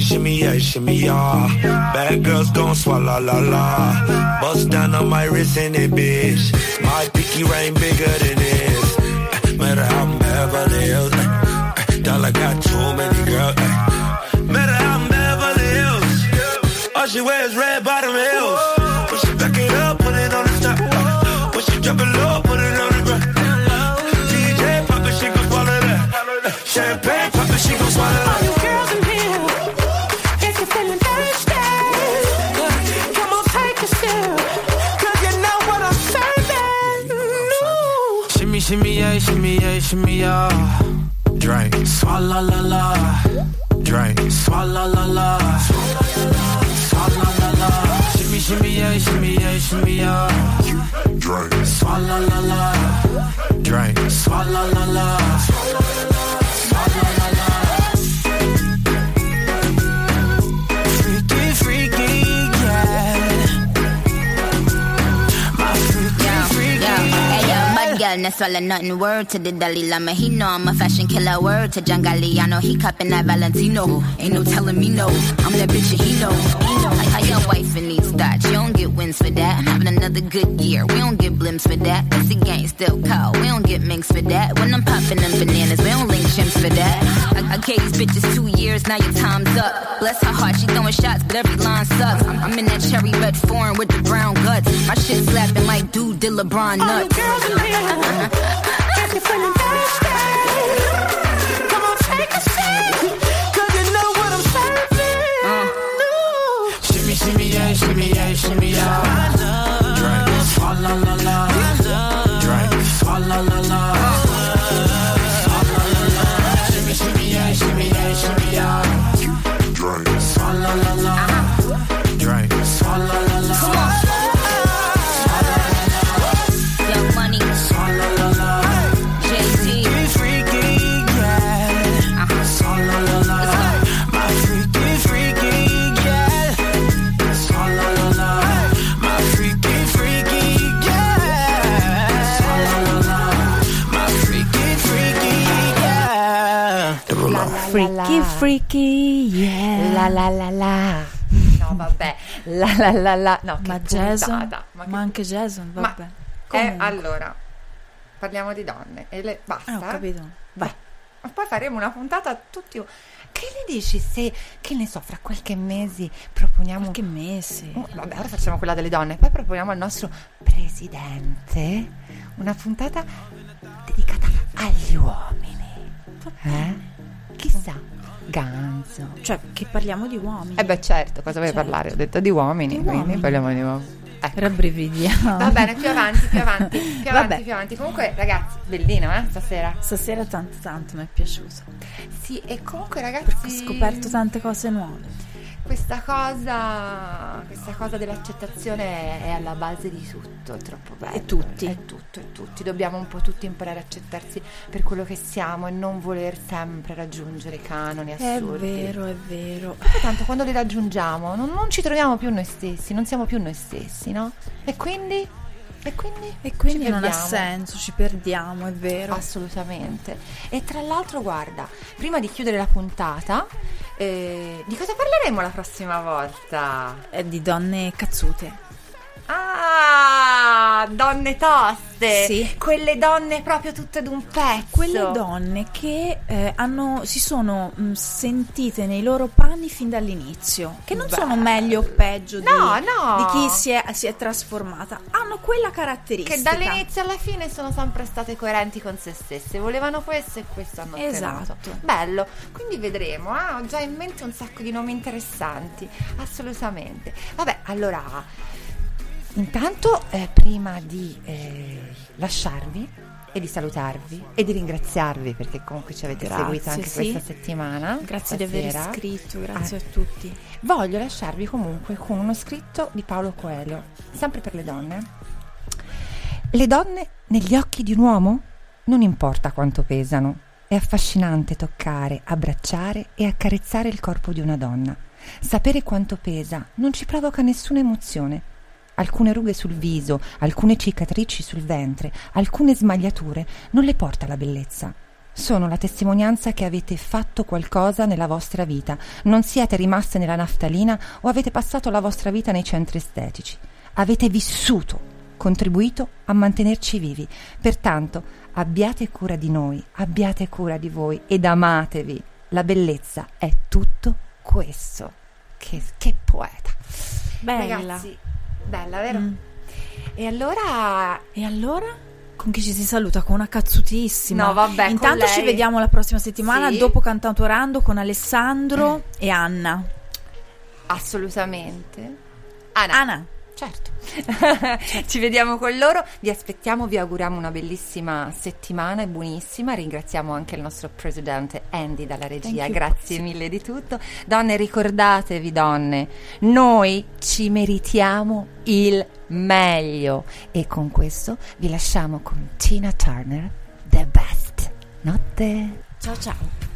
Speaker 9: Shimmy, shimmy, shimmy, yeah, shimmy, yeah. Bad girls gon' swallow la la. Bust down on my wrist in it, bitch. My pinky ring bigger than this.
Speaker 8: Shimmy, yeah, shimmy, yeah. Drink, swalla la la. Drink, swalla la la. Swalla la la. Shimmy, shimmy, yeah, shimmy, yeah, shimmy, yeah. Drink, swalla la la. Drink, swalla la la.
Speaker 2: No swallow nothing. Word to the Dalai Lama, he know I'm a fashion killer. Word to John Galliano, he cupping that Valentino. Ain't no telling me no, I'm that bitch and he know. He know. How your wife needs that, you don't get wins for that. I'm having another good year, we don't get blimps for that. That's the gang still cold, we don't get minks for that. When I'm popping them bananas, we don't link chimps for that. I, I gave these bitches two years, now your time's up. Bless her heart, she throwing shots, but every line sucks. I'm, I'm in that cherry red foreign with the brown guts. My shit slapping like dude did LeBron nuts.
Speaker 8: All you girls in here, if you're feeling thirsty, come on, take a sip, Freaky, yeah. La la la la.
Speaker 4: No, vabbè. La la la la. No, che
Speaker 3: Ma Jason,
Speaker 4: puntata.
Speaker 3: ma,
Speaker 4: che-
Speaker 3: anche Jason,
Speaker 4: Ma-
Speaker 3: vabbè.
Speaker 4: Eh,
Speaker 3: Comunque.
Speaker 4: allora, parliamo di donne. E le, basta.
Speaker 3: Eh, ho capito. Vai.
Speaker 4: Ma poi faremo una puntata tutti. Che ne dici se, che ne so, fra qualche mese proponiamo...
Speaker 3: Qualche mese.
Speaker 4: Oh, vabbè, ora facciamo quella delle donne, poi proponiamo al nostro presidente una puntata dedicata agli uomini. Eh? Chissà, Ganzo.
Speaker 3: Cioè, che parliamo di uomini.
Speaker 4: Eh beh certo, cosa vuoi
Speaker 3: Certo.
Speaker 4: parlare? Ho detto di uomini,
Speaker 3: Di
Speaker 4: quindi
Speaker 3: uomini.
Speaker 4: parliamo di uomini. Ecco.
Speaker 3: Rabbrividiamo.
Speaker 4: Va bene, più avanti, più avanti, più avanti,
Speaker 3: Vabbè.
Speaker 4: più avanti. Comunque, ragazzi, bellino, eh, stasera.
Speaker 3: Stasera tanto tanto mi è piaciuto.
Speaker 4: Sì, e comunque, ragazzi...
Speaker 3: Perché ho scoperto tante cose nuove.
Speaker 4: Questa cosa, questa cosa dell'accettazione è alla base di tutto, è troppo bello.
Speaker 3: E tutti.
Speaker 4: È tutto, è tutti. Dobbiamo un po' tutti imparare a accettarsi per quello che siamo e non voler sempre raggiungere canoni
Speaker 3: È
Speaker 4: assurdi.
Speaker 3: vero, è vero.
Speaker 4: Poi tanto quando li raggiungiamo non, non ci troviamo più noi stessi, non siamo più noi stessi, no? E quindi? E quindi?
Speaker 3: E quindi non ha senso, ci perdiamo, è vero.
Speaker 4: Assolutamente. E tra l'altro, guarda, prima di chiudere la puntata, eh, di cosa parleremo la prossima volta?
Speaker 3: È di donne cazzute.
Speaker 4: Ah, donne toste!
Speaker 3: Sì.
Speaker 4: Quelle donne proprio tutte d'un pezzo.
Speaker 3: Quelle donne che eh, hanno, si sono mh, sentite nei loro panni fin dall'inizio, che non sono
Speaker 4: Bello.
Speaker 3: meglio o peggio di,
Speaker 4: No, no.
Speaker 3: di chi si è, si è trasformata, hanno quella caratteristica.
Speaker 4: Che dall'inizio alla fine sono sempre state coerenti con se stesse. Volevano questo e questo hanno
Speaker 3: Esatto.
Speaker 4: ottenuto. Bello. Quindi vedremo. ah, ho già in mente un sacco di nomi interessanti. Assolutamente. Vabbè, allora. Intanto, eh, prima di eh, lasciarvi e di salutarvi e di ringraziarvi perché comunque ci avete
Speaker 3: Grazie,
Speaker 4: seguito anche
Speaker 3: sì.
Speaker 4: questa settimana.
Speaker 3: Grazie di aver
Speaker 4: stasera.
Speaker 3: iscritto, grazie
Speaker 4: Ah.
Speaker 3: a tutti.
Speaker 4: Voglio lasciarvi comunque con uno scritto di Paolo Coelho, sempre per le donne. Le donne negli occhi di un uomo non importa quanto pesano, è affascinante toccare, abbracciare e accarezzare il corpo di una donna. Sapere quanto pesa non ci provoca nessuna emozione. Alcune rughe sul viso, alcune cicatrici sul ventre, alcune smagliature non le porta la bellezza. Sono la testimonianza che avete fatto qualcosa nella vostra vita, non siete rimaste nella naftalina o avete passato la vostra vita nei centri estetici. Avete vissuto, contribuito a mantenerci vivi. Pertanto abbiate cura di noi, abbiate cura di voi ed amatevi. La bellezza è tutto questo. Che, che poeta.
Speaker 3: Bella.
Speaker 4: Ragazzi, bella, vero?
Speaker 3: Mm.
Speaker 4: E allora
Speaker 3: E allora? Con chi ci si saluta? Con una cazzutissima.
Speaker 4: No, vabbè,
Speaker 3: Intanto ci vediamo la prossima settimana
Speaker 4: Sì.
Speaker 3: dopo Cantautorando con Alessandro e Anna.
Speaker 4: assolutamente. Anna.
Speaker 3: Anna.
Speaker 4: Certo. Ci vediamo con loro, vi aspettiamo, vi auguriamo una bellissima settimana e buonissima. Ringraziamo anche il nostro presidente Andy dalla regia.
Speaker 3: you.
Speaker 4: Grazie mille di tutto. Donne, ricordatevi donne, noi ci meritiamo il meglio e con questo vi lasciamo con Tina Turner, The Best. Notte.
Speaker 3: Ciao ciao.